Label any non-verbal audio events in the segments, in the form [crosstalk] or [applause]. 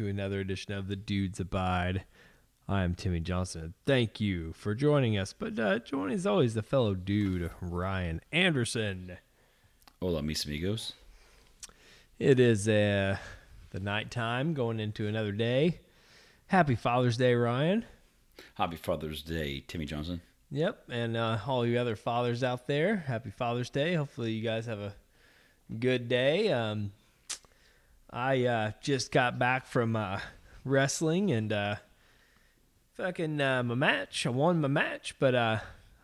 To another edition of the Dudes Abide. I am Timmy Johnson. Thank you for joining us. But uh, joining as always the fellow dude Ryan Anderson. Hola, mis amigos. It is uh, the nighttime going into another day. Happy Father's Day, Ryan. Happy Father's Day, Timmy Johnson. Yep, and uh, all you other fathers out there, happy Father's Day. Hopefully, you guys have a good day. Um, I uh, just got back from uh, wrestling and uh, fucking uh, my match. I won my match, but uh,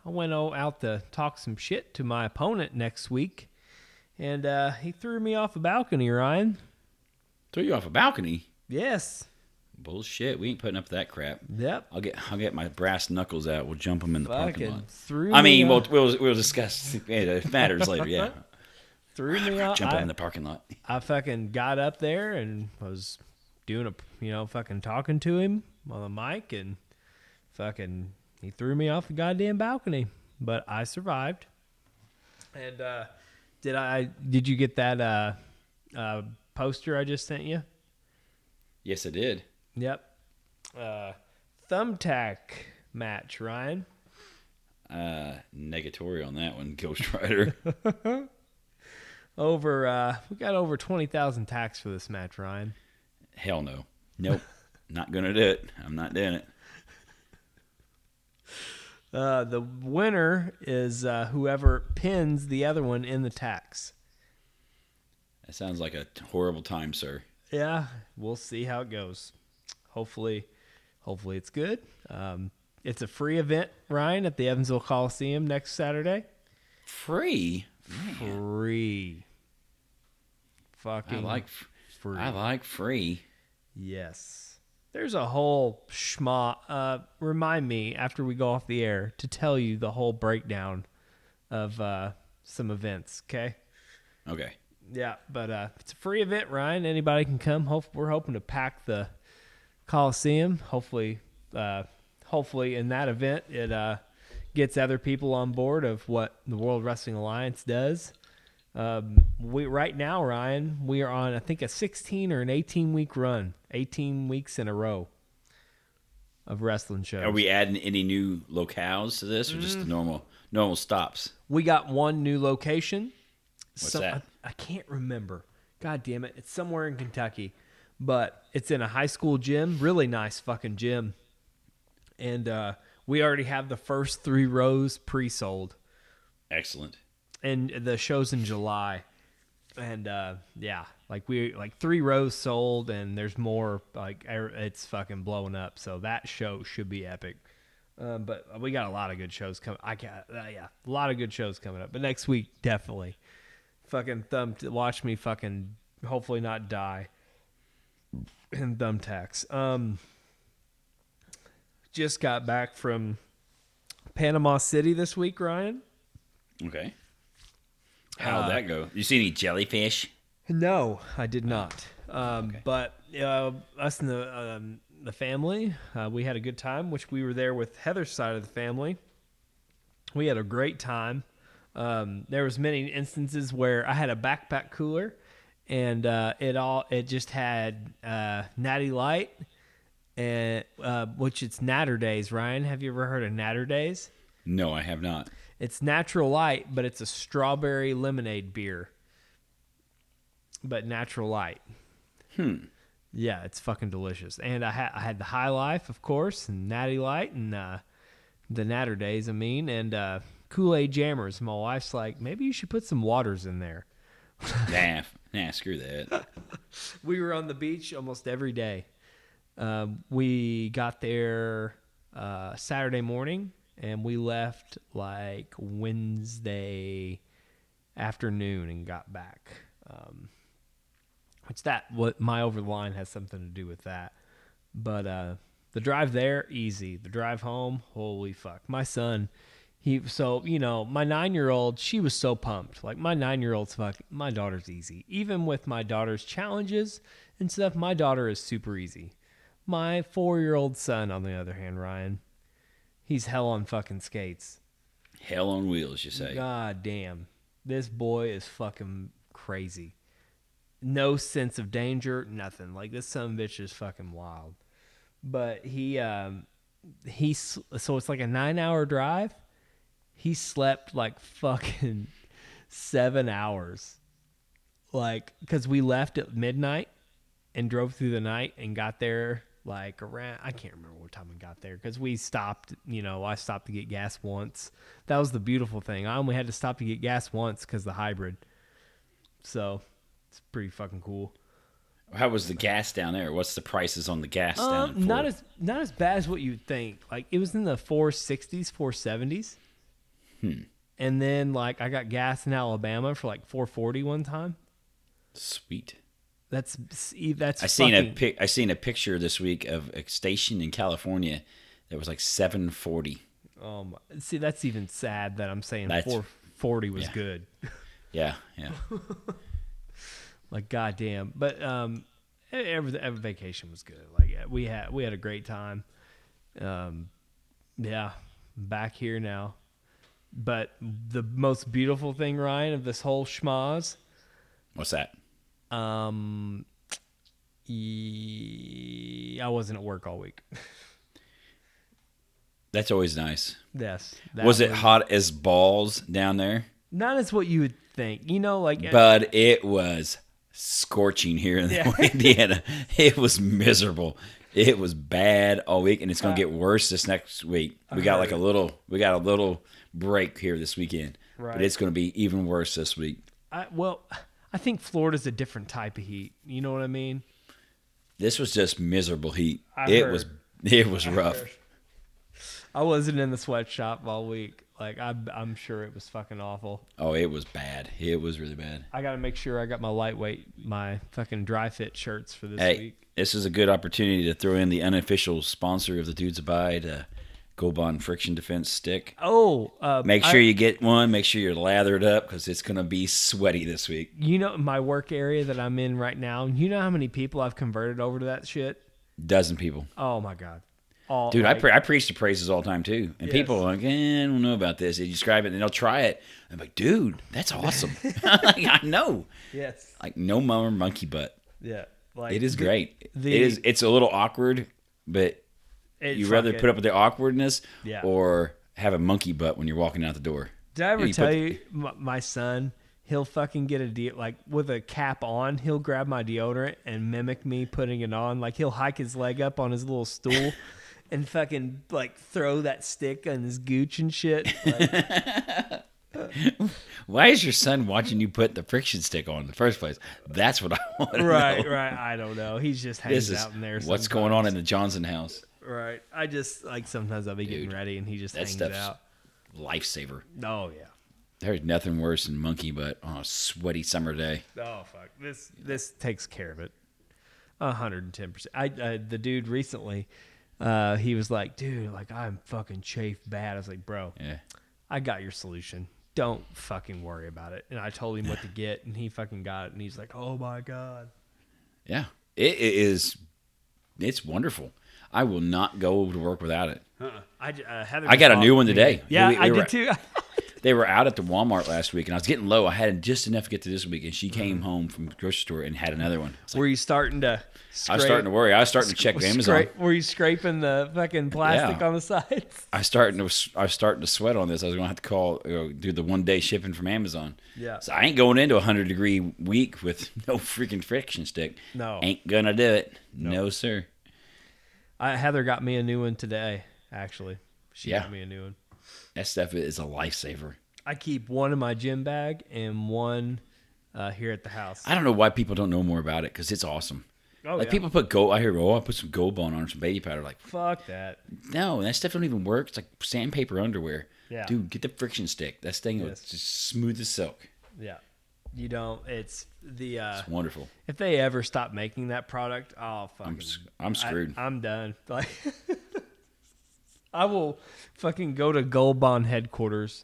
I went out to talk some shit to my opponent next week, and uh, he threw me off a balcony. Ryan, Threw you off a balcony? yes, Bullshit. We ain't putting up with that crap. yep, I'll get I'll get my brass knuckles out. We'll jump them in the parking lot. threw. I mean, we'll, we'll we'll discuss [laughs] it matters later. Yeah, [laughs] threw me [sighs] off. jump I- in the parking lot. I fucking got up there and was doing a, you know, fucking talking to him on the mic and fucking he threw me off the goddamn balcony, but I survived. And uh did I did you get that uh uh poster I just sent you? Yes, I did. Yep. Uh thumbtack match, Ryan. Uh, negatory on that one, Ghost Rider. [laughs] Over uh we got over 20,000 tacks for this match, Ryan. Hell no. Nope. [laughs] not gonna do it. I'm not doing it. Uh, the winner is uh, whoever pins the other one in the tax. That sounds like a horrible time, sir. Yeah, we'll see how it goes. Hopefully, hopefully it's good. Um, it's a free event, Ryan, at the Evansville Coliseum next Saturday. Free. Free. I Fucking like. free. I like free. yes. There's a whole schma. Uh, remind me after we go off the air to tell you the whole breakdown of uh, some events. Okay. Okay. Yeah, but uh, it's a free event, Ryan. Anybody can come. Hope we're hoping to pack the Coliseum. Hopefully, uh, hopefully in that event it uh, gets other people on board of what the World Wrestling Alliance does. Um, we right now, Ryan, we are on I think a 16 or an 18 week run, 18 weeks in a row of wrestling shows. Are we adding any new locales to this, or just the normal normal stops? We got one new location. What's Some- that? I, I can't remember. God damn it. It's somewhere in Kentucky. But it's in a high school gym. Really nice fucking gym. And uh, we already have the first three rows pre sold. Excellent. And the show's in July. And uh, yeah, like we like three rows sold, and there's more. Like er- it's fucking blowing up. So that show should be epic. Um, but we got a lot of good shows coming. I got uh, yeah, a lot of good shows coming up. But next week definitely, fucking thumb watch me fucking hopefully not die [clears throat] in thumbtacks. Um, just got back from Panama City this week, Ryan. Okay. How'd Uh, that go? You see any jellyfish? No, I did not. Um, Okay. But uh, us and the um, the family, uh, we had a good time. Which we were there with Heather's side of the family. We had a great time. Um, there was many instances where I had a backpack cooler, and uh, it all it just had uh, Natty Light, and uh, which it's Naturdays. Ryan, have you ever heard of Naturdays? No, I have not. It's natural light, but it's a strawberry lemonade beer. But natural light. Hmm. Yeah, it's fucking delicious. And I had I had the High Life, of course, and Natty Light, and uh, the Naturdays. I mean, and uh, Kool Aid Jammers. My wife's like, maybe you should put some waters in there. [laughs] Nah, nah, screw that. We were on the beach almost every day. Um, we got there uh, Saturday morning, and we left like Wednesday afternoon and got back. Um, which that what my over the line has something to do with that. But uh, the drive there easy. The drive home, holy fuck. My son, he so you know my nine year old, she was so pumped. Like my nine year old's fuck. My daughter's easy. Even with my daughter's challenges and stuff, my daughter is super easy. My four year old son, on the other hand, Ryan, he's hell on fucking skates. Hell on wheels, you say? God damn. This boy is fucking crazy. no sense of danger, nothing. Like this son of a bitch is fucking wild. But he um he so it's like a 9-hour drive. He slept like [laughs] fucking 7 hours. Like cuz we left at midnight and drove through the night and got there like around I can't remember what time we got there because we stopped. You know, I stopped to get gas once. That was the beautiful thing. I only had to stop to get gas once because the hybrid. So it's pretty fucking cool. How was the gas down there? What's the prices on the gas down? Um, in not as not as bad as what you'd think. Like it was in the four sixties, four seventies. Hmm. And then like I got gas in Alabama for like four forty one time. sweet. That's that's. I seen a pic. I seen a picture this week of a station in California that was like seven forty. Um, see, that's even sad that I'm saying That's- 440 was yeah. good. [laughs] Yeah, yeah. like goddamn. But um, every, every vacation was good. Like we had we had a great time. Um, yeah, back here now. But the most beautiful thing, Ryan, of this whole schmoz, What's that? Um, e- I wasn't at work all week. That's always nice. yes. that Was it hot as balls down there? Not as what you would think. You know, like But it was scorching here in Yeah. [laughs] Indiana. It was miserable. It was bad all week, and it's Uh, going to get worse this next week. We got like a little, we got a little break here this weekend, Right. but it's going to be even worse this week. I, well, I think Florida's a different type of heat. You know what I mean? This was just miserable heat. I it heard. was, it was rough. I wasn't in the sweatshop all week. Like I, I'm sure it was fucking awful. Oh, it was bad. It was really bad. I got to make sure I got my lightweight, my fucking dry fit shirts for this Hey, week. this is a good opportunity to throw in the unofficial sponsor of the Dudes Abide, uh, Gold Bond Friction Defense Stick. Oh, uh, Make I- sure you get one. Make sure you're lathered up because it's going to be sweaty this week. You know my work area that I'm in right now. You know how many people I've converted over to that shit? Dozen people. Oh my god, all Dude, I, pre- I preach the praises all the time too. And Yes. people are like, eh, I don't know about this. They describe it and they'll try it. I'm like, dude, that's [laughs] awesome. [laughs] like, I know. yes, Like, no more monkey butt. yeah. Like It is the- great. the- it is. It's a little awkward, but it you rather fucking- put up with the awkwardness Yeah. or have a monkey butt when you're walking out the door. Did I ever you tell put- you my, son? He'll fucking get a de- like with a cap on. He'll grab my deodorant and mimic me putting it on. Like he'll hike his leg up on his little stool, [laughs] and fucking like throw that stick on his gooch and shit. Like, [laughs] Why is your son watching you put the friction stick on in the first place? That's what I want to right, know. right. I don't know. He's just hangs is out in there. what's going on in the Johnson house. Right. I just like sometimes I'll be getting ready and he just that hangs stuff's- out. Lifesaver. Oh yeah. There's nothing worse than monkey butt on a sweaty summer day. Oh fuck! This this takes care of it. A hundred and ten percent. I uh, the dude recently, uh, he was like, dude, like I'm fucking chafed bad. I was like, bro, Yeah. I got your solution. Don't fucking worry about it. And I told him what to [sighs] get, and he fucking got it. And he's like, oh my god. Yeah. It, it is. It's wonderful. I will not go to work without it. I j- uh, I got a new one today. Yeah, We- we I were- did too. [laughs] [laughs] They were out at the Walmart last week, and I was getting low. I had just enough to get to this week, and she came home from the grocery store and had another one. Like, Were you starting to? I was starting to worry. I was starting to check scra- Amazon. Were you scraping the fucking plastic Yeah. on the sides? I starting to I was starting to sweat on this. I was going to have to call you know, do the one day shipping from Amazon. Yeah. So I ain't going into a hundred degree week with [laughs] no freaking friction stick. No. Ain't gonna do it. No, sir. I, Heather got me a new one today. Actually, she Yeah. got me a new one. That stuff is a lifesaver. I keep one in my gym bag and one uh, here at the house. I don't know why people don't know more about it because it's awesome. oh, like yeah. people put gold. I hear, oh, I put some gold bond on or some baby powder. Like, fuck that. no, that stuff don't even work. It's like sandpaper underwear. Yeah. Dude, get the friction stick. That thing Yes. is just smooth as silk. Yeah, you don't. It's the uh, It's wonderful. if they ever stop making that product, oh fucking, I'm I'm screwed. I, am done. [laughs] Like, I will fucking go to Gold Bond headquarters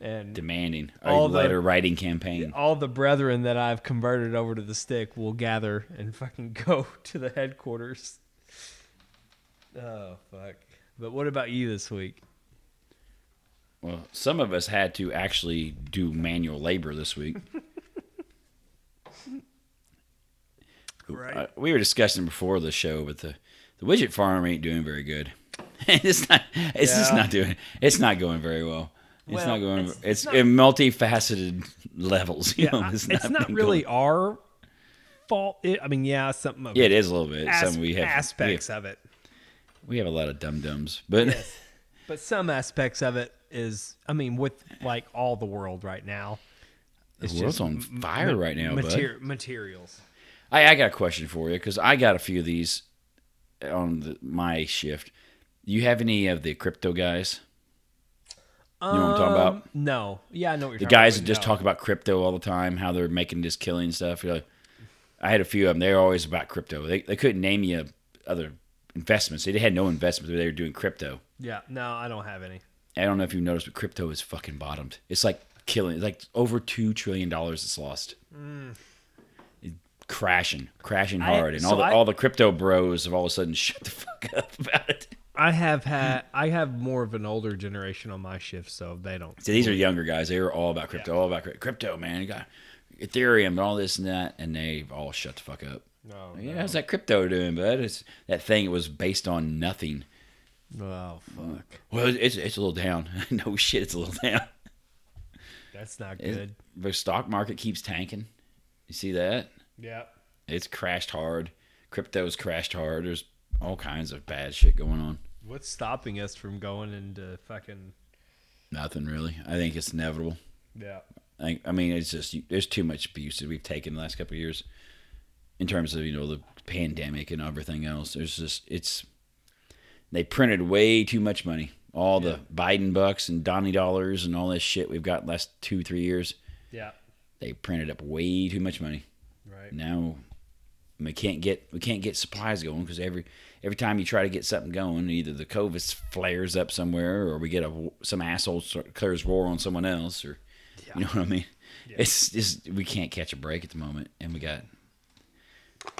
and Demanding a All the- letter writing campaign. all the brethren that I've converted over to the stick will gather and [laughs] fucking go to the headquarters. Oh fuck! But what about you this week? Well, some of us had to actually do manual labor this week. [laughs] Right. uh, we were discussing before the show, but the the widget farm ain't doing very good. [laughs] it's not. It's just not doing. It's not going very well. It's Well, not going. it's- It's, it's not- in multifaceted [laughs] levels. You Yeah, know, it's not, been really going- our fault. It, I mean, yeah, something of Yeah, it is a little bit. as- Some we have aspects of it. We have, a lot of dum dums, but Yes. but some aspects of it is, I mean, with like all the world right now, the world's on fire ma- right now. mater- materials. I, I got a question for you because I got a few of these on the, my shift. You have any of the crypto guys? You know what I'm talking about? Um, No, yeah, I know what you're The talking guys about, that just no. talk about crypto all the time, how they're making this killing stuff. You're like, I had a few of them. They're always about crypto. They, they couldn't name you other investments. They had no investments. They were doing crypto. Yeah, no, I don't have any. I don't know if you've noticed, but crypto is fucking bottomed. It's like killing. It's like over two trillion dollars it's lost. It- crashing, crashing Mm. I- hard, and all the I- all the crypto bros have all of a sudden [laughs] shut the fuck up about it. I have had, I have more of an older generation on my shift, so they don't. So these are younger guys. They were all about crypto, all about crypto. crypto, man. You got Ethereum and all this and that, and they've all shut the fuck up. No, Yeah, how's that crypto doing, bud? It's that thing It was based on nothing. Oh fuck, Well, it's it's a little down. [laughs] no shit, it's a little down. that's not It- good. the stock market keeps tanking. You see that? Yeah. It's crashed hard. Crypto's crashed hard. There's all kinds of bad shit going on. What's stopping us from going into fucking? Nothing really. I think it's inevitable. Yeah. I, think, I mean, it's just there's too much abuse that we've taken the last couple of years, in terms of you know the pandemic and everything else. There's just it's they printed way too much money. All the Biden bucks and Donnie dollars and all this shit we've got last two three years. Yeah. They printed up way too much money. Right. Now we can't get we can't get supplies going because every every time you try to get something going, either the COVID flares up somewhere, or we get a some asshole declares war on someone else, or you know what I mean. It's just we can't catch a break at the moment, and we got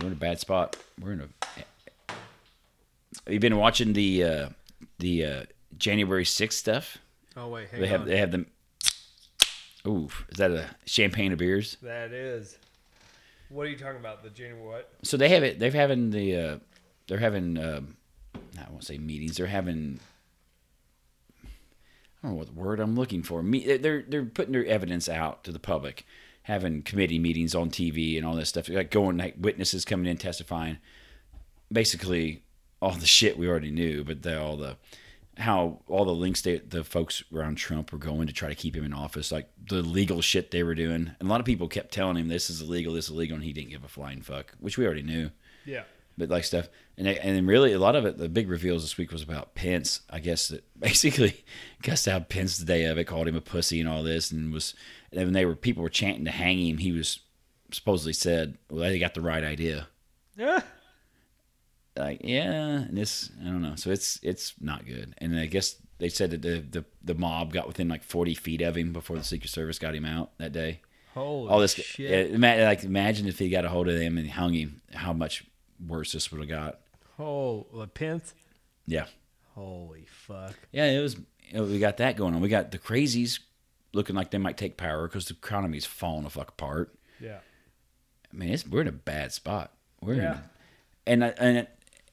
we're in a bad spot. We're in a. You've been watching the uh, the uh, January sixth stuff? Oh wait, They have on. they have them. Ooh, is that a champagne of beers? That is. What are you talking about? The January what? So they have it. They're having the. Uh, they're having. Um, I won't say meetings. They're having. I don't know what word I'm looking for. Me, they're they're putting their evidence out to the public, having committee meetings on TV and all this stuff. Like going like witnesses coming in testifying. Basically, all the shit we already knew, but the, all the how all the links they, the folks around Trump were going to try to keep him in office, like the legal shit they were doing. And a lot of people kept telling him this is illegal, this is illegal, and he didn't give a flying fuck, which we already knew. Yeah. But like stuff, and they, and then really a lot of it, the big reveals this week was about Pence. I guess that [laughs] basically guessed out Pence the day of it, called him a pussy and all this, and was and when they were people were chanting to hang him, he was supposedly said, "Well, they got the right idea." Yeah. [laughs] like yeah and this i don't know so it's it's not good and i guess they said that the the, the mob got within like 40 feet of him before the secret service got him out that day Holy all this shit. yeah, like imagine if he got a hold of them and hung him how much worse this would have got Oh, the Pence. yeah Holy fuck. yeah it was you know, we got that going on we got the crazies looking like they might take power because the economy's falling the fuck apart Yeah. I mean, it's, we're in a bad spot. We're Yeah. in, and I- and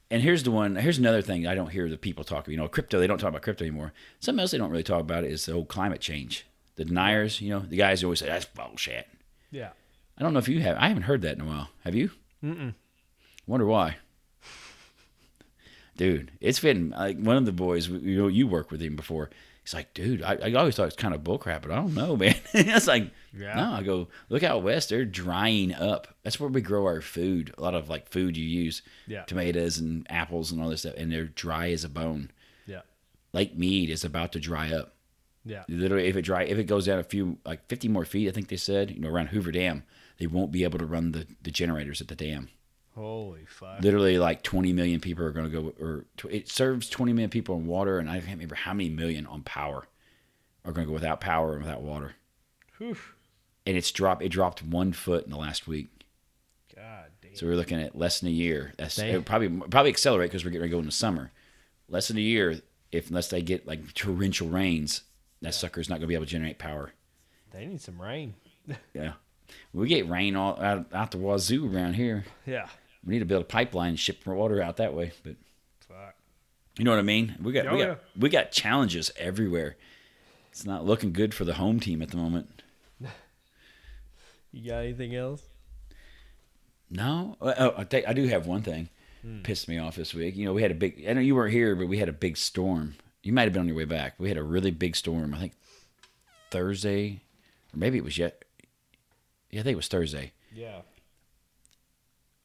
and here's the one. Here's another thing I don't hear the people talk. About. You know, crypto. They don't talk about crypto anymore. Something else they don't really talk about is the whole climate change. The deniers. You know, the guys who always say that's bullshit. Yeah. I don't know if you have. I haven't heard that in a while. Have you? Mm-mm. Wonder why. Dude, it's been like one of the boys. You know, you worked with him before. He's like, dude, I, I always thought it's kind of bullcrap, but I don't know, [laughs] man. it's like, Yeah. no. I go, look out west. They're drying up. That's where we grow our food. A lot of like food you use, Yeah. tomatoes and apples and all this stuff, and they're dry as a bone. Yeah. Lake Mead is about to dry up. Yeah. Literally, if it dry, if it goes down a few, like 50 more feet, I think they said, you know, around Hoover Dam, they won't be able to run the, the generators at the dam. Holy fuck. Literally, like 20 million people are going to go, or tw- it serves 20 million people on water, and I can't remember how many million on power are going to go without power and without water. Whew. And it's dropped. It dropped one foot in the last week. God damn. So we're looking at less than a year. That's it probably probably accelerate because we're getting ready to go into summer. Less than a year, if unless they get like torrential rains, that sucker's not going to be able to generate power. They need some rain. [laughs] Yeah, we get rain all out, out the wazoo around here. Yeah. We need to build a pipeline and ship more water out that way. But Fuck. you know what I mean? We got Oh, we got yeah. we got challenges everywhere. It's not looking good for the home team at the moment. You got anything else? No, Uh, oh, I, I do have one thing pissed me off this week. You know, we had a big. I know you weren't here, but we had a big storm. You might have been on your way back. We had a really big storm. I think Thursday, or maybe it was yet. Yeah, I think it was Thursday. Yeah.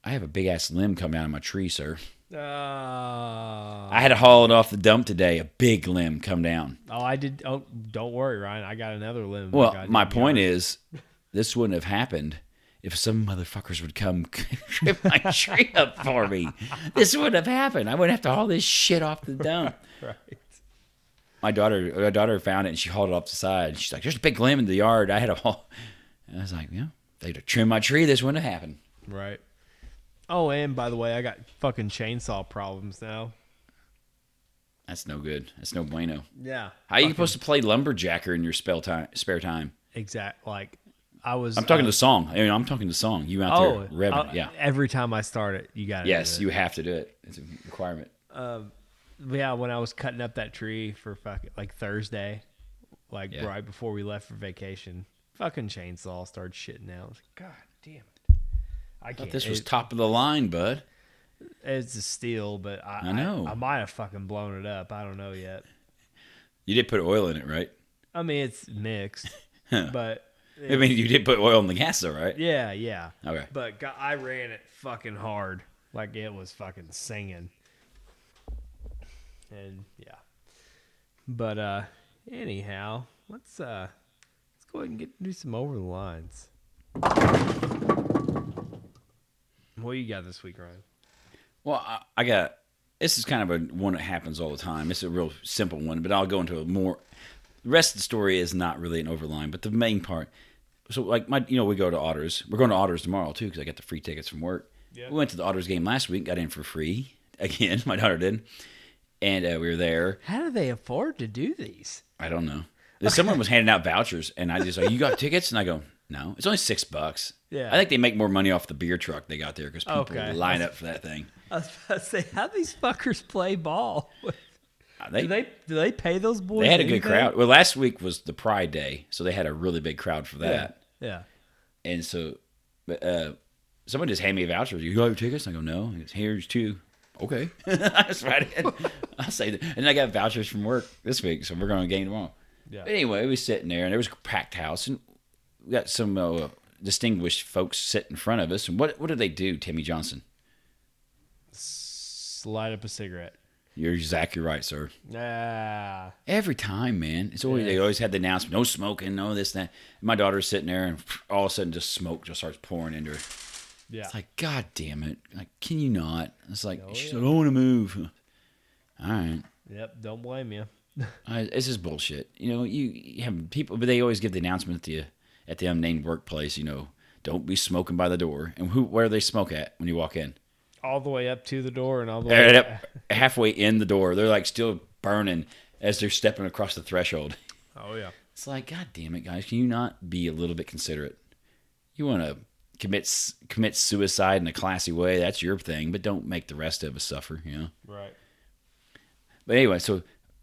I have a big ass limb coming out of my tree, sir. Uh, I had to haul it off the dump today. A big limb come down. oh, I did. Oh, don't worry, Ryan. I got another limb. Well, my point is, this wouldn't have happened if some motherfuckers would come [laughs] rip my [laughs] tree up for me. This wouldn't have happened. I wouldn't have to haul this shit off the dump. [laughs] right. My daughter, my daughter found it and she hauled it off the side. She's like, "There's a big limb in the yard." I had to haul. And I was like, "Yeah, if they'd have trimmed my tree. This wouldn't have happened." Right. Oh, and by the way, I got fucking chainsaw problems now. That's no good. That's no bueno. Yeah. How are you supposed to play lumberjacker in your spell time, spare time? Exact. Like, I was. I'm talking uh, the song. I mean, I'm talking the song. You out Oh, there revving? uh, yeah. Every time I start it, you got Yes, you have to do it. It's a requirement. yeah, when I was cutting up that tree for fucking like Thursday, like Yeah. right before we left for vacation, fucking chainsaw started shitting out. I was like, God damn it! I I thought this was it- top of the line, bud. it's a Stihl, but I, I know. I, might have fucking blown it up. I don't know yet. [laughs] You did put oil in it, right? I mean, it's mixed, [laughs] but [laughs] I mean, you did put oil in the gas, though, right? yeah, yeah. Okay. But God, I ran it fucking hard, like it was fucking singing. And yeah. But uh anyhow, let's uh let's go ahead and get do some over the lines. What you got this week, Ryan? Well, I, I got. This is kind of a one that happens all the time. It's a real simple one, but I'll go into a more. The rest of the story is not really an overline, but the main part. So, like my, you know, we go to Otters. We're going to Otters tomorrow too because I got the free tickets from work. Yeah. We went to the Otters game last week. Got in for free again. [laughs] My daughter did, and uh, we were there. How do they afford to do these? I don't know. Someone was handing out vouchers, and I just like, "You got tickets?" And I go, "No, it's only six bucks." Yeah. I think they make more money off the beer truck they got there because people Okay. line up for that thing. [laughs] I was about to say, how do these fuckers play ball? [laughs] Uh, They do they do they pay those boys? they had a good anything? crowd. Well, last week was the Pride Day, so they had a really big crowd for that. Yeah. And so, but, uh, someone just handed me a voucher. You got your tickets? I go, no. He goes, Here's two. Okay, I just write it. [laughs] I'll say that. And I got vouchers from work this week, so we're going to game tomorrow. Yeah. But anyway, we was sitting there, and there was a packed house, and we got some uh, distinguished folks sit in front of us. And what what did they do, Timmy Johnson? Slide up a cigarette. You're exactly right, sir. Ah. Every time, man. It's always they always had the announcement, no smoking, no this, that. My daughter's sitting there and all of a sudden just smoke just starts pouring into her. Yeah. It's like, God damn it. Like, can you not? It's like Oh, she yeah. said, I don't want to move. All right. Yep. Don't blame you. [laughs] I, this is bullshit. You know, you, you have people but they always give the announcement at the at the unnamed workplace, you know, don't be smoking by the door. And who where do they smoke at when you walk in? All the way up to the door and all the way up halfway in the door. They're like still burning as they're stepping across the threshold. Oh yeah. It's like, God damn it, guys! Can you not be a little bit considerate? You want to commit commit suicide in a classy way? That's your thing, but don't make the rest of us suffer. You know. Right. But anyway, so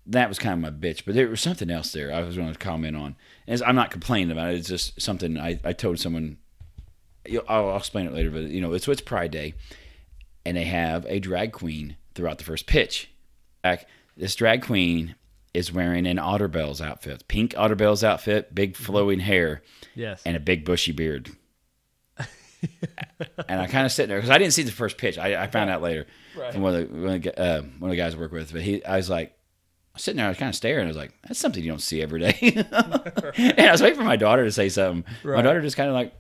that was kind of my bitch. But there was something else there I was going to comment on. And I'm not complaining about it. It's just something I, I told someone. I'll, I'll explain it later, but you know, it's it's Pride Day, and they have a drag queen throughout the first pitch. Like this drag queen is wearing an Otterbell's outfit, pink Otterbell's outfit, big flowing hair, Yes. and a big bushy beard. [laughs] and I kind of sitting there because I didn't see the first pitch. I, I found out later Right. from one of the one of the, uh, one of the guys I work with. But he, I was like, sitting there, I was kind of staring. I was like, that's something you don't see every day. [laughs] and I was waiting for my daughter to say something. My daughter just kind of like,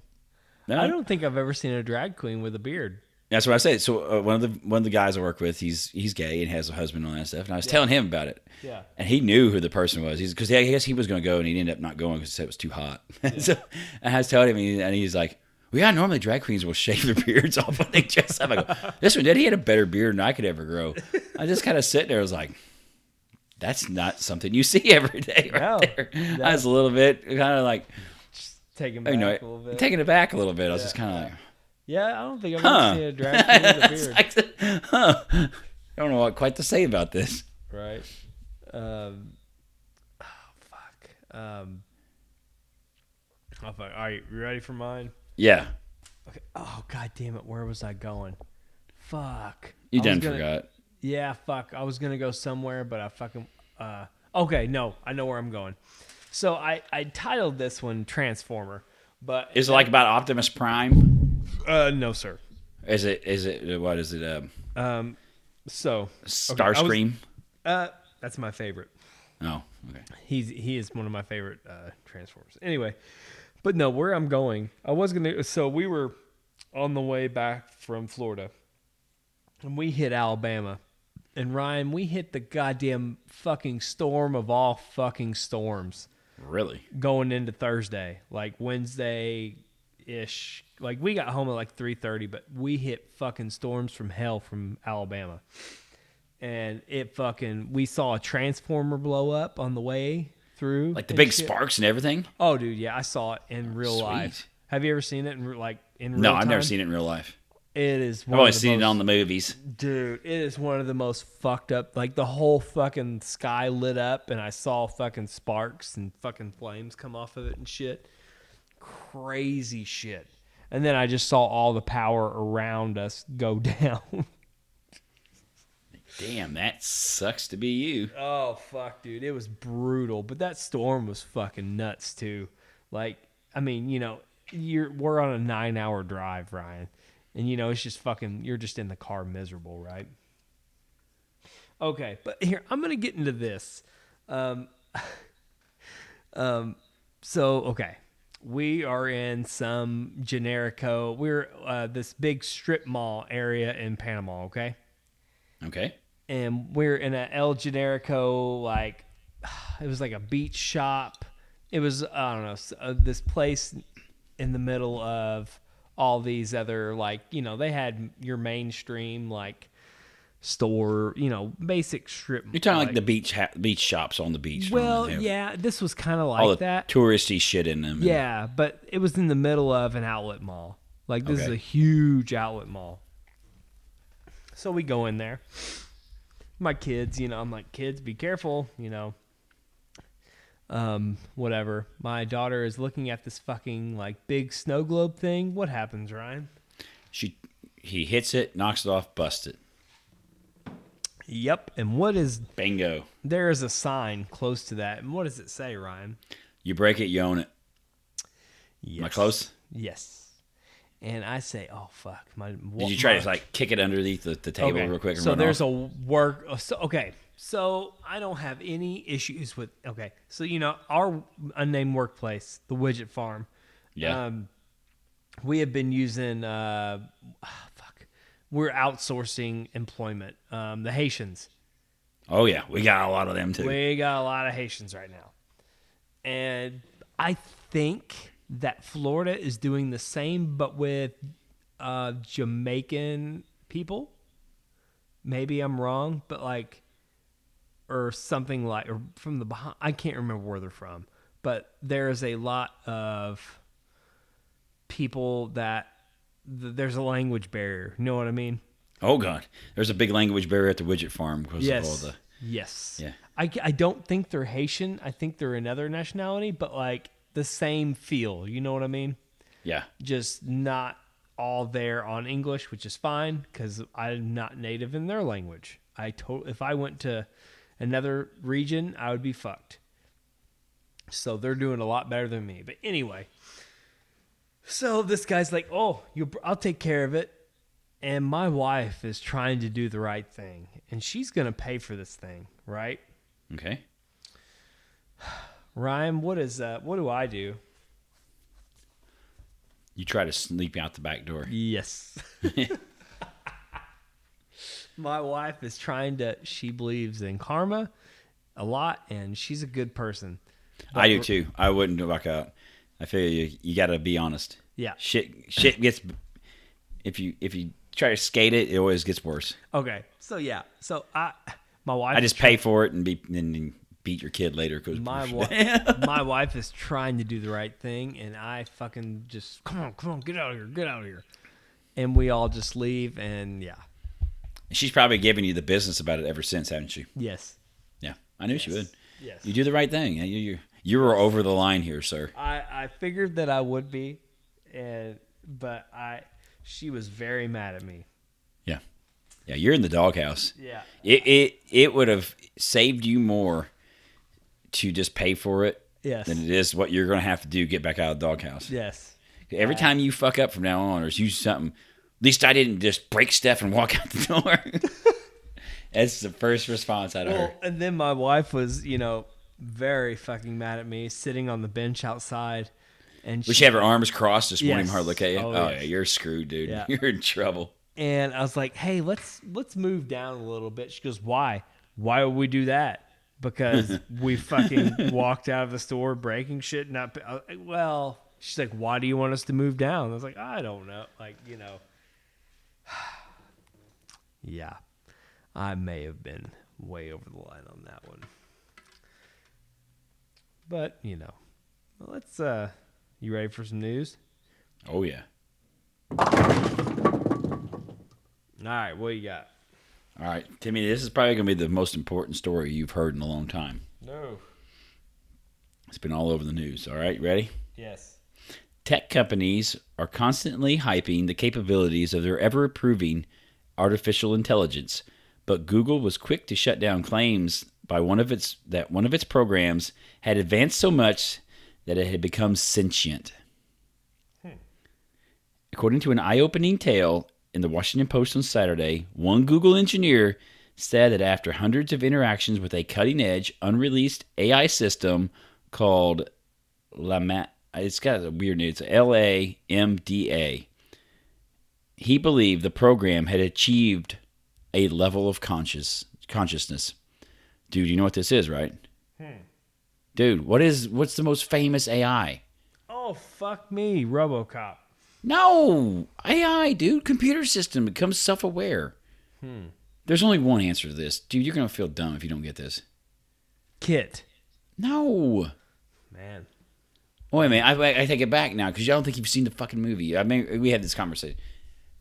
no, I don't think I've ever seen a drag queen with a beard. That's what I say. So uh, one of the one of the guys I work with, he's he's gay and has a husband and all that stuff. And I was telling him about it. Yeah. And he knew who the person was. He's because I guess he was going to go and he ended up not going because it was too hot. [laughs] so I was telling him, and he- and he's like, "Well, yeah, normally drag queens will shave their [laughs] beards off when they dress up." I go, "This one did. He had a better beard than I could ever grow." I just kind of sit there. I was like, "That's not something you [laughs] see every day, right No, there." I was a little bit kind of like, Taking you know, a little bit. taking it back a little bit. I was just kind of like, Yeah, I don't think I've Huh. ever seen a drag queen [laughs] with a beard. like- huh. I don't know what quite to say about this. right? Um, oh fuck. Um, oh, fuck. All right, you ready for mine? Yeah, Okay. Oh god damn it! Where was I going? Fuck. you done gonna- forgot. Yeah, fuck. I was gonna go somewhere, but I fucking. Uh, okay, no, I know where I'm going. So I I titled this one Transformer, but Is it like about Optimus Prime? uh no sir. Is it? Is it? What is it? Um, Um, so I was- uh, that's my favorite. oh, okay. He's he is one of my favorite uh, Transformers. Anyway, but no, where I'm going, I was gonna. So we were on the way back from Florida, and we hit Alabama, and Ryan, we hit the goddamn fucking storm of all fucking storms Really? going into Thursday, like Wednesday ish. Like we got home at like three thirty, but we hit fucking storms from hell from Alabama, and it fucking we saw a transformer blow up on the way through, Like the big shit. sparks and everything? Oh, dude, yeah, I saw it in real Sweet. life. Have you ever seen it in like in real life? No, I've never seen it in real life. It is. I've One only of the seen it on the movies. Dude, it is one of the most fucked up. Like the whole fucking sky lit up, and I saw fucking sparks and fucking flames come off of it and shit. Crazy shit. And then I just saw all the power around us go [laughs] down. Damn, that sucks to be you. oh fuck, dude, it was brutal. But that storm was fucking nuts too. Like, I mean, you know, you're we're on a nine hour drive, Ryan, and you know it's just fucking. You're just in the car miserable, right? Okay, but here I'm gonna get into this. Um, [laughs] um, so okay, we are in some generico. We're uh, this big strip mall area in Panama. Okay, Okay. and we're in a El Generico like [sighs] it was like a beach shop. It was I don't know uh, this place in the middle of all these other like you know they had your mainstream like store you know basic strip. You're talking like, the beach ha- beach shops on the beach. well yeah this was kind of all like the that touristy shit in them. yeah but it was in the middle of an outlet mall like this is a huge outlet mall. So we go in there. My kids, you know, I'm like, kids, be careful, you know. Um, whatever. My daughter is looking at this fucking like big snow globe thing. What happens, Ryan? She he hits it, knocks it off, busts it. Yep. And what is Bingo. there is a sign close to that. And what does it say, Ryan? You break it, you own it. Yes. Am I close? Yes. And I say, oh fuck, my. Did you try to like kick it underneath the, the table real quick? And so there's off? a work. So, okay. So I don't have any issues with. Okay. So you know our unnamed workplace, the Widget Farm. yeah. Um, we have been using. Uh, ah, fuck. We're outsourcing employment. Um, the Haitians. oh yeah, we got a lot of them too. We got a lot of Haitians right now. And I think that Florida is doing the same, but with uh, Jamaican people. Maybe I'm wrong, but like, or something like, or from the Bah- I can't remember where they're from, but there is a lot of people that th- there's a language barrier. You know what I mean? Oh god, there's a big language barrier at the widget farm because of all the. Yes. Yeah. I, I don't think they're Haitian. I think they're another nationality, but like the same feel. You know what I mean? Yeah, Just not all there on English, which is fine because I'm not native in their language. I told if I went to another region, I would be fucked. So they're doing a lot better than me. But anyway, so this guy's like, "Oh, you, I'll take care of it," and my wife is trying to do the right thing, and she's gonna pay for this thing, right? okay. [sighs] Ryan, what is uh, what do I do? You try to sneak out the back door. Yes. [laughs] [laughs] My wife is trying to. She believes in karma a lot, and she's a good person. I do too. I wouldn't walk out. I feel you. You got to be honest. Yeah. Shit. Shit gets. If you if you try to skate it, it always gets worse. Okay. So yeah. So I, my wife. I just pay for it and be and beat your kid later because My wife, [laughs] my wife is trying to do the right thing, and I fucking just come on, come on, get out of here, get out of here. and we all just leave, and yeah, She's probably given you the business about it ever since, haven't she? yes, Yeah, I knew she would. yes. You do the right thing. You you you were over the line here, sir. I I figured that I would be, and but I she was very mad at me. Yeah, Yeah, you're in the doghouse. Yeah. It it it would have saved you more to just pay for it Yes. than it is what you're going to have to do get back out of the doghouse. Yes. Every time you fuck up from now on or use something, least I didn't just break stuff and walk [laughs] out the door. That's the first response out of Well, her. and then my wife was, you know, very fucking mad at me, sitting on the bench outside, and Would she have her arms crossed, just Yes. hard look at you? Oh, Oh, yes. yeah, you're screwed, dude. Yeah. [laughs] You're in trouble. and I was like, "Hey, let's let's move down a little bit." She goes, "Why? Why would we do that?" Because [laughs] we fucking walked out of the store breaking shit. Not like, well. She's like, "Why do you want us to move down?" I was like, "I don't know." Like, you know. [sighs] yeah, I may have been way over the line on that one, but you know, let's. uh You ready for some news? Oh, yeah. All right, what do you got? All right, Timmy, this is probably going to be the most important story you've heard in a long time. No. It's been all over the news. All right, ready? Yes. Tech companies are constantly hyping the capabilities of their ever improving artificial intelligence, but Google was quick to shut down claims by one of its that one of its programs had advanced so much that it had become sentient. Hmm. According to an eye-opening tale in the Washington Post on Saturday, one Google engineer said that after hundreds of interactions with a cutting-edge, unreleased AI system called LaMDA, it's got a weird name. It's L A M D A. He believed the program had achieved a level of conscious consciousness. Dude, you know what this is, right? Hmm. Dude, what is what's the most famous AI? Oh fuck me, RoboCop. No, AI, dude. Computer system becomes self-aware. Hmm. There's only one answer to this, dude. You're gonna feel dumb if you don't get this. Kit. No. Man. Wait a minute. I, I take it back now because I don't think you've seen the fucking movie. I mean, we had this conversation.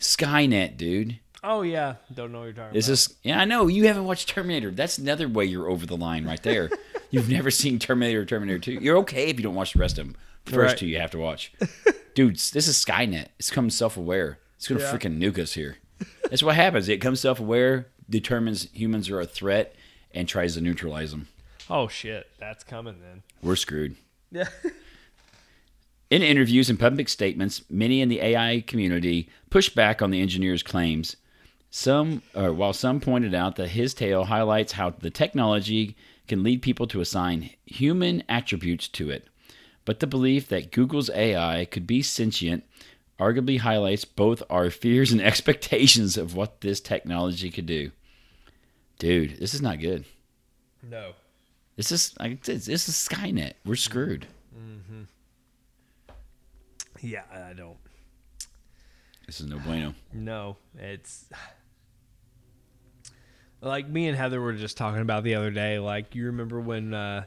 Skynet, dude. Oh yeah. Don't know what you're talking This about. is yeah, I know you haven't watched Terminator. That's another way you're over the line right there. [laughs] You've never seen Terminator, or Terminator Two. You're okay if you don't watch the rest of them. The first Right. two you have to watch. [laughs] Dudes, this is Skynet. It's becoming self-aware. It's gonna Yeah. freaking nuke us here. [laughs] That's what happens. It comes self-aware, determines humans are a threat, and tries to neutralize them. Oh shit. That's coming then. We're screwed. Yeah. In interviews and public statements, many in the AI community pushed back on the engineer's claims. Some, or while some pointed out that his tale highlights how the technology can lead people to assign human attributes to it. But the belief that Google's AI could be sentient arguably highlights both our [laughs] fears and expectations of what this technology could do. Dude, this is not good. no. This is like this is Skynet. We're screwed. Mm-hmm. Yeah, I don't. This is no bueno. No, it's like me and Heather were just talking about the other day. Like you remember when uh,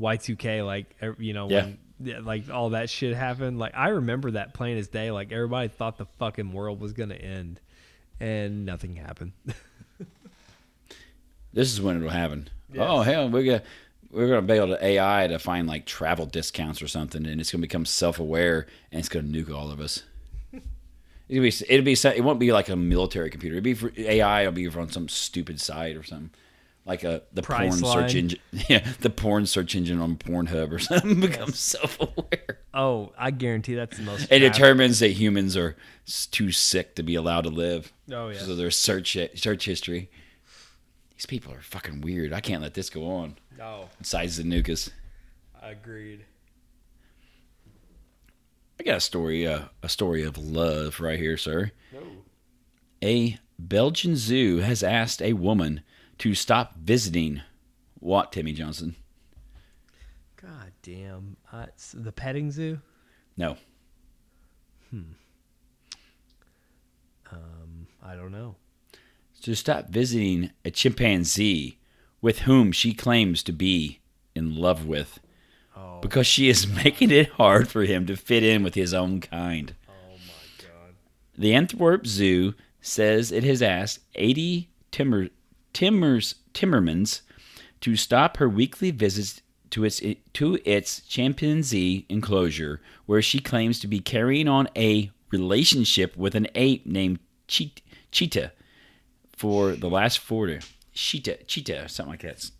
Y2K, like you know, Yeah. when yeah, like all that shit happened. Like I remember that plain as day. Like everybody thought the fucking world was gonna end, and nothing happened. [laughs] This is when it'll happen. Oh hell, we're gonna we're gonna be able to AI to find like travel discounts or something, and it's gonna become self aware and it's gonna nuke all of us. [laughs] It'll be it'll be it won't be like a military computer. It'll be for AI. It'll be on some stupid site or something. Like a the porn Priceline. search engine, [laughs] yeah, the porn search engine on Pornhub or [laughs] something becomes self-aware. oh, I guarantee that's the most. It determines that humans are too sick to be allowed to live. Oh yeah. So their search search history. These people are fucking weird. I can't let this go on. Oh, Besides the nukas. agreed. I got a story, uh, a story of love right here, sir. No. A Belgian zoo has asked a woman to stop visiting what, Timmy Johnson? God damn. Uh, the petting zoo. No. Um, I don't know. To stop visiting a chimpanzee with whom she claims to be in love with Oh. because she is [laughs] making it hard for him to fit in with his own kind. Oh my god. The Antwerp Zoo says it has asked 80 timber, timmers, Timmermans to stop her weekly visits to its to its chimpanzee enclosure, where she claims to be carrying on a relationship with an ape named Cheetah, for the last four Cheetah Cheetah something like that.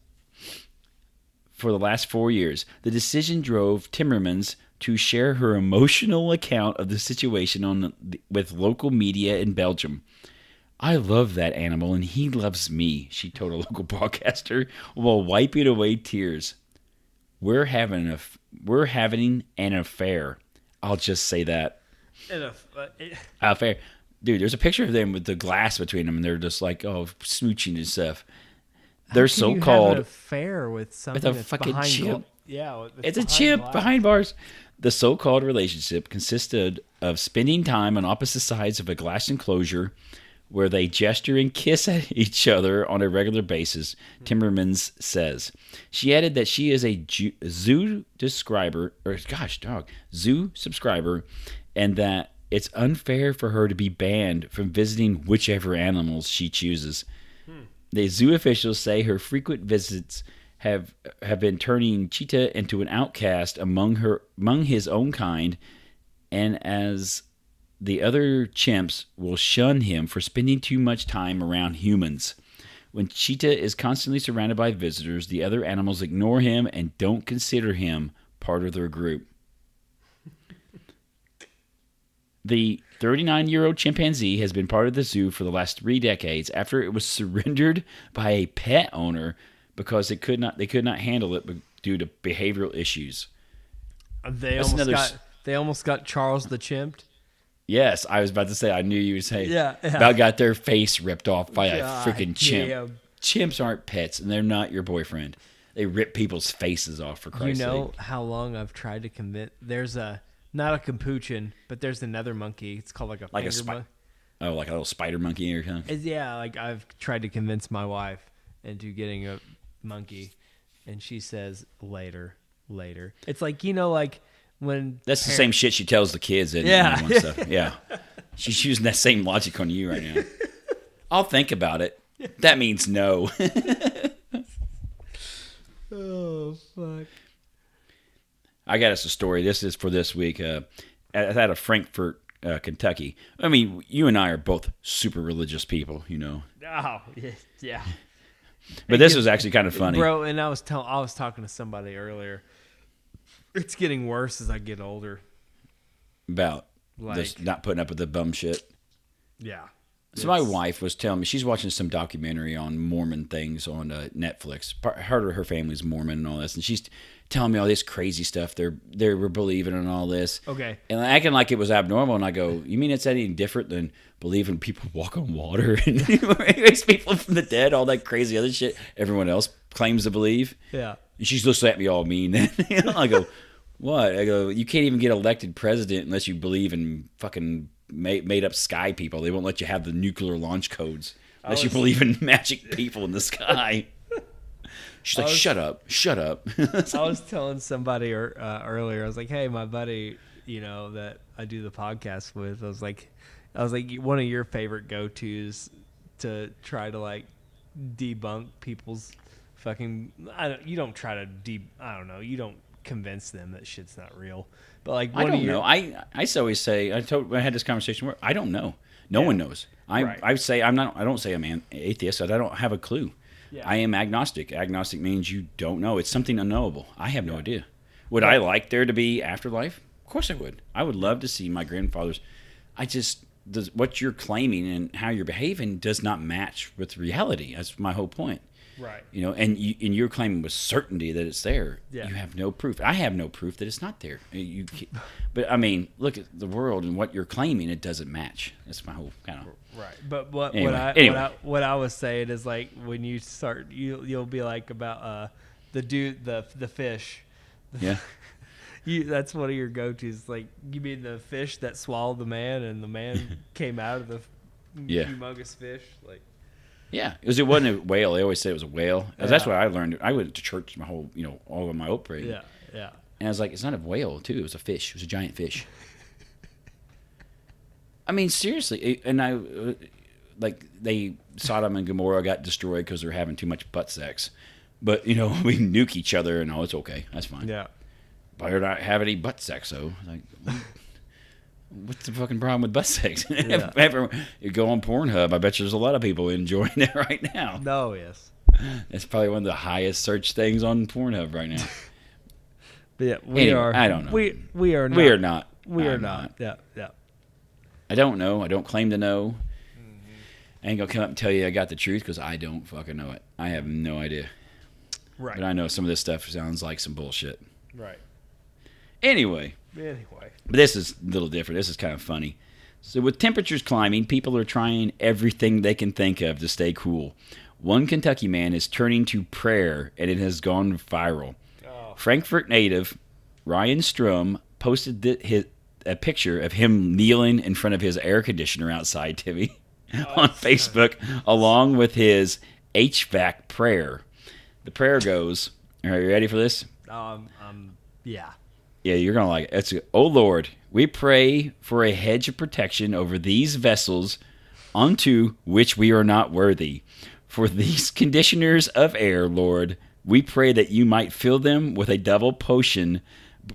For the last four years, the decision drove Timmermans to share her emotional account of the situation on with local media in Belgium. I love that animal and he loves me, she told a [laughs] local broadcaster while wiping away tears. We're having a we're having an affair. I'll just say that. And a, uh, affair. Dude, there's a picture of them with the glass between them and they're just like, oh, smooching and stuff. They're so called affair with something with a fucking chip. yeah, It's a chip behind bars. The so called relationship consisted of spending time on opposite sides of a glass enclosure where they gesture and kiss at [laughs] each other on a regular basis, Timmermans says. She added that she is a zoo subscriber, or gosh, dog, zoo subscriber, and that it's unfair for her to be banned from visiting whichever animals she chooses. Hmm. The zoo officials say her frequent visits have have been turning Cheetah into an outcast among her among his own kind, and as the other chimps will shun him for spending too much time around humans. When Cheetah is constantly surrounded by visitors, the other animals ignore him and don't consider him part of their group. The 39 year old chimpanzee has been part of the zoo for the last three decades after it was [laughs] surrendered by a pet owner because it could not, they could not handle it due to behavioral issues. Uh, they That's almost another got they almost got Charles the chimp. Yes, I was about to say, I knew you would say, Yeah, yeah. about got their face ripped off by a freaking chimp. Chimps aren't pets and they're not your boyfriend. They rip people's faces off for Christ's sake. You know sake. how long I've tried to convince. There's a not a capuchin, but there's another monkey. It's called like a Like a finger spi- mon- Oh, like a little spider monkey or something. It's, yeah, like I've tried to convince my wife into getting a monkey, and she says later, later. It's like you know, like when That's the same shit she tells the kids. Isn't Yeah. It, stuff. yeah. [laughs] She's using that same logic on you right now. I'll think about it. That means no. [laughs] [laughs] Oh fuck! I got us a story. This is for this week. Uh, out of Frankfort, uh, Kentucky. I mean, you and I are both super religious people, you know. Oh yeah, yeah, But this was actually kind of funny. bro. And I was telling, I was talking to somebody earlier. It's getting worse as I get older. about Like- not putting up with the bum shit. Yeah. So my wife was telling me she's watching some documentary on Mormon things on uh, Netflix. Part, her her family's Mormon and all this, and she's telling me all this crazy stuff they're they were believing in all this. Okay. and acting like it was abnormal. And I go, "You mean it's any different than believing people walk on water [laughs] and [laughs] raise people from the dead? All that crazy other shit everyone else claims to believe." Yeah. And she's looking at me all mean. Know, [laughs] I go, "What?" I go, "You can't even get elected president unless you believe in fucking made, made up sky people. They won't let you have the nuclear launch codes unless you believe in [laughs] magic people in the sky." [laughs] She's like, was- "Shut up, shut up." [laughs] I was telling somebody er, uh, earlier. I was like, "Hey, my buddy, you know that I do the podcast with." I was like, "I was like, one of your favorite go tos to try to like debunk people's fucking. I don't, you don't try to de. I don't know. You don't convince them that shit's not real. But like, I don't your, know. I I always say I told I had this conversation where I don't know. No Yeah. one knows. I Right. I say I'm not. I don't say I'm an atheist. I don't have a clue. Yeah. I am agnostic. Agnostic means you don't know. It's something unknowable. I have no idea. Would I like there to be afterlife? Of course I would. I would love to see my grandfather's. I just does what you're claiming and how you're behaving does not match with reality. That's my whole point. Right. You know, and you, and you're claiming with certainty that it's there. Yeah. You have no proof. I have no proof that it's not there. You, but I mean, look at the world and what you're claiming. It doesn't match. That's my whole kind of. Right, but what Anyway, what I anyway. what I what I was saying is like when you start you you'll be like about uh the dude the the fish. [laughs] Yeah. You that's one of your go tos. Like you mean the fish that swallowed the man and the man [laughs] came out of the Yeah. humongous fish. Like Yeah, because it wasn't a whale. They always said it was a whale. That's what I learned. I went to church my whole, you know, all of my upbringing. yeah, yeah. And I was like, it's not a whale, too. It was a fish. It was a giant fish. I mean, seriously, it- and I uh, like they Sodom and Gomorrah got destroyed because they're having too much butt sex. But you know, [laughs] we nuke each other, and oh, it's okay. That's fine. Yeah. Better not have any butt sex, though. Like, what's the fucking problem with butt sex? [laughs] Yeah. Ever- you go on Pornhub. I bet you there's a lot of people enjoying [laughs] it right now. No. Yes. It's probably one of the highest search things on Pornhub right now. But [laughs] yeah, we Anyway, are. I don't know. We we are. Not, we are not. We are I'm not. Yeah. Yeah. I don't know. I don't claim to know. Mm-hmm. I ain't gonna come up and tell you I got the truth because I don't fucking know it. I have no idea. Right. But I know some of this stuff sounds like some bullshit. right. Anyway, Anyway. but this is a little different. This is kind of funny. So, with temperatures climbing, people are trying everything they can think of to stay cool. One Kentucky man is turning to prayer, and it has gone viral. Oh. Frankfort native Ryan Strum posted th- his, a picture of him kneeling in front of his air conditioner outside, Timmy, [laughs] on Facebook, along with his HVAC prayer. The prayer goes, Are you ready for this? Um. Um. Yeah. Yeah, you're gonna like it. It's oh Lord, we pray for a hedge of protection over these vessels, unto which we are not worthy. For these conditioners of air, Lord, we pray that you might fill them with a double potion,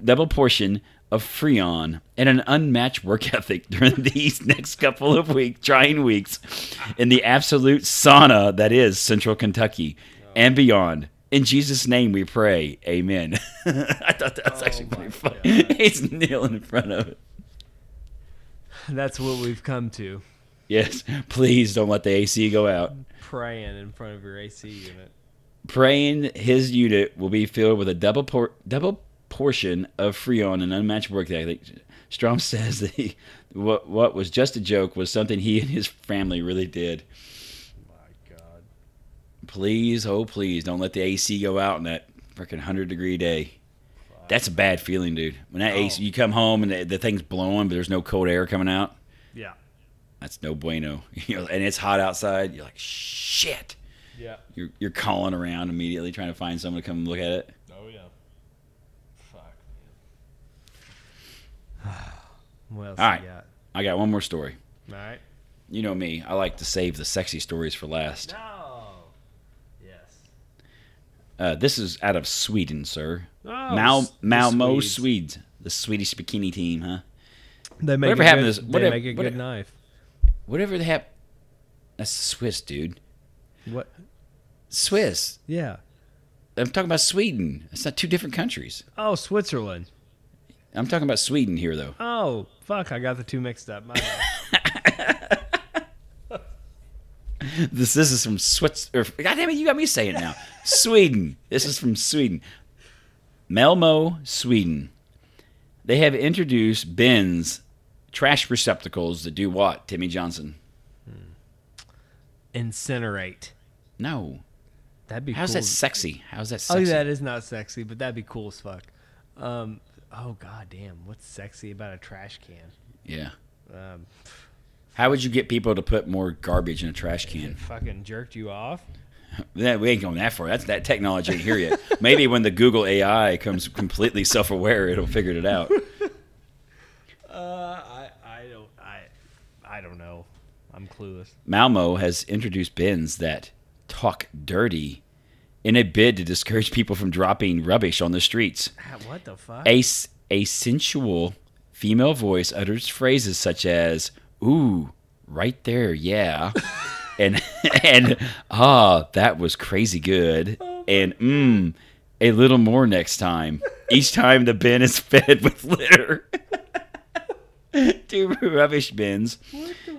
double portion of freon and an unmatched work [laughs] ethic during these next couple of week trying weeks in the absolute sauna that is Central Kentucky and beyond. In Jesus' name we pray. Amen. [laughs] I thought that was Oh actually pretty funny. God. [laughs] He's kneeling in front of it. That's what we've come to. Yes, please don't let the AC go out. Praying in front of your AC unit. Praying his unit will be filled with a double por- double portion of freon and unmatched work ethic. Strom [laughs] says that he, what what was just a joke was something he and his family really did. Please, oh please, don't let the AC go out in that freaking hundred degree day. That's a bad feeling, dude. When that AC, Oh. you come home and the, the thing's blowing, but there's no cold air coming out. Yeah. That's no bueno. [laughs] You know, and it's hot outside. You're like, shit. Yeah. You're you're calling around immediately trying to find someone to come look at it. Oh yeah. Fuck. [sighs] What else All right. got? I got one more story. All right. You know me. I like to save the sexy stories for last. No. Yes. Uh, this is out of Sweden, sir. Oh, Mal s- the Malmo, Swedes. Swedes. The Swedish bikini team, huh? They make Whatever a happened good, to this- They whatever- make a good whatever- knife. Whatever they have. That's the Swiss, dude. What? Swiss. Yeah. I'm talking about Sweden. It's not two different countries. Oh, Switzerland. I'm talking about Sweden here, though. Oh, fuck! I got the two mixed up. [laughs] [laughs] This this is from. Or, God damn it, you got me saying it now. Sweden. This is from Sweden. Malmo, Sweden. They have introduced bins, trash receptacles that do what, Timmy Johnson? Incinerate. No. That'd be How's cool. that sexy? How's that Oh, sexy? that is not sexy, but that'd be cool as fuck. Um. Oh god damn, what's sexy about a trash can? Yeah. Um, How would you get people to put more garbage in a trash can? it fucking jerked you off. That, we ain't going that far. That's that technology ain't here yet. [laughs] Maybe when the Google AI comes completely self-aware, it'll figure it out. Uh, I I don't I I don't know. I'm clueless. Malmo has introduced bins that talk dirty in a bid to discourage people from dropping rubbish on the streets. Ah, What the fuck? A, a sensual female voice utters phrases such as "Ooh, right there, yeah," and [laughs] and "Ah, that was crazy good," and "Mmm, a little more next time." Each time the bin is [laughs] fed with litter. [laughs] Two rubbish bins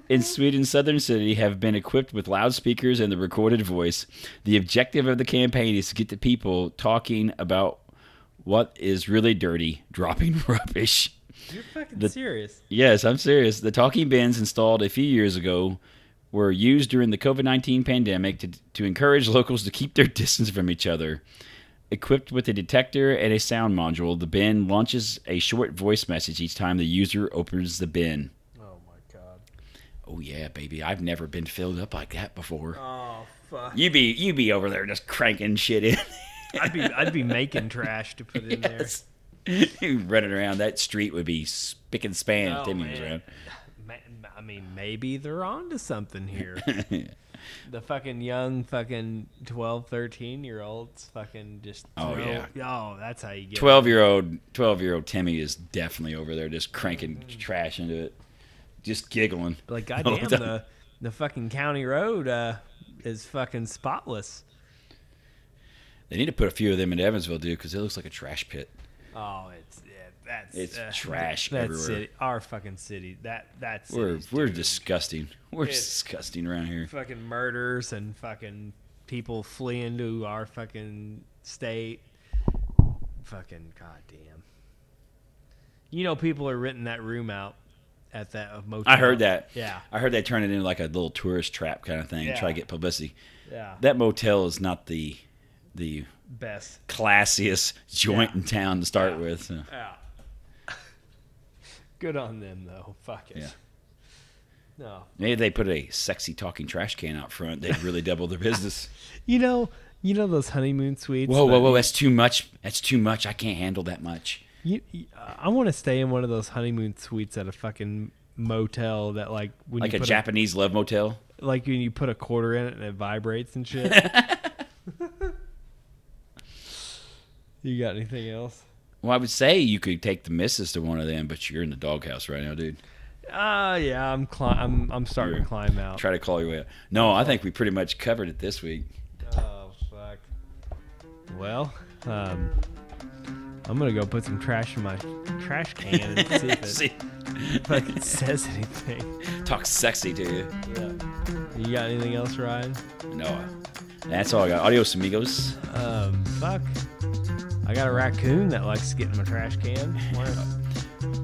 in Sweden's southern city have been equipped with loudspeakers and the recorded voice. The objective of the campaign is to get the people talking about what is really dirty, dropping rubbish. You're fucking the- serious. Yes, I'm serious. The talking bins installed a few years ago were used during the COVID 19 pandemic to, to encourage locals to keep their [laughs] distance from each other. Equipped with a detector and a sound module, the bin launches a short voice message each time the user opens the bin. Oh my god. Oh yeah, baby. I've never been filled up like that before. Oh fuck. You be you be over there just cranking shit in. I'd be I'd be [laughs] making trash to put in Yes. [laughs] Running around that street would be spick and span if Timmy was around. [sighs] I mean, maybe they're onto something here. [laughs] the fucking young fucking 12, 13 year olds fucking just. Oh, throw- yeah. Oh, that's how you get. Twelve year old, twelve year old Timmy is definitely over there, just cranking trash into it, just giggling. Like, [laughs] goddamn, the the, the fucking county road uh, is fucking spotless. They need to put a few of them in Evansville, dude, because it looks like a trash pit. Oh, it's yeah, that's It's uh, trash That everywhere. city, our fucking city. That that's We're we're disgusting. We're It's- disgusting around here. fucking murders and fucking people fleeing to our fucking state. Fucking goddamn. You know, people are renting that room out at that motel. I heard that. Yeah, I heard they turn it into like a little tourist trap kind of thing, Yeah. try to get publicity. yeah. That motel is not the the Best. classiest joint Yeah. in town to start Yeah. with. so. Yeah. [laughs] Good on them though. Fuck it. Yeah. No. Maybe they put a sexy talking trash can out front. They'd really double their business. [laughs] You know, you know those honeymoon suites. Whoa, whoa, whoa! That's too much. That's too much. I can't handle that much. You, I want to stay in one of those honeymoon suites at a fucking motel that like when Like a Japanese love motel. like when you put a quarter in it and it vibrates and shit. [laughs] you got anything else? Well, I would say you could take the missus to one of them, but you're in the doghouse right now, dude. Uh yeah, I'm cli- I'm I'm starting You're- to climb out. Try to call your way out. No, I think we pretty much covered it this week. Oh fuck. Well, um, I'm gonna go put some trash in my trash can and [laughs] see if it See, fucking says anything. talk sexy to you. Yeah. You got anything else, Ryan? No, that's all I got. Adios, amigos. Um, fuck. I got a raccoon that likes to get in my trash can. Wanna-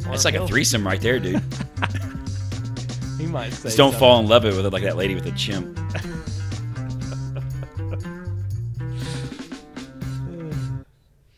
That's like a threesome right there, dude. [laughs] He might say. Just don't something. fall in love with it like that lady with the chimp.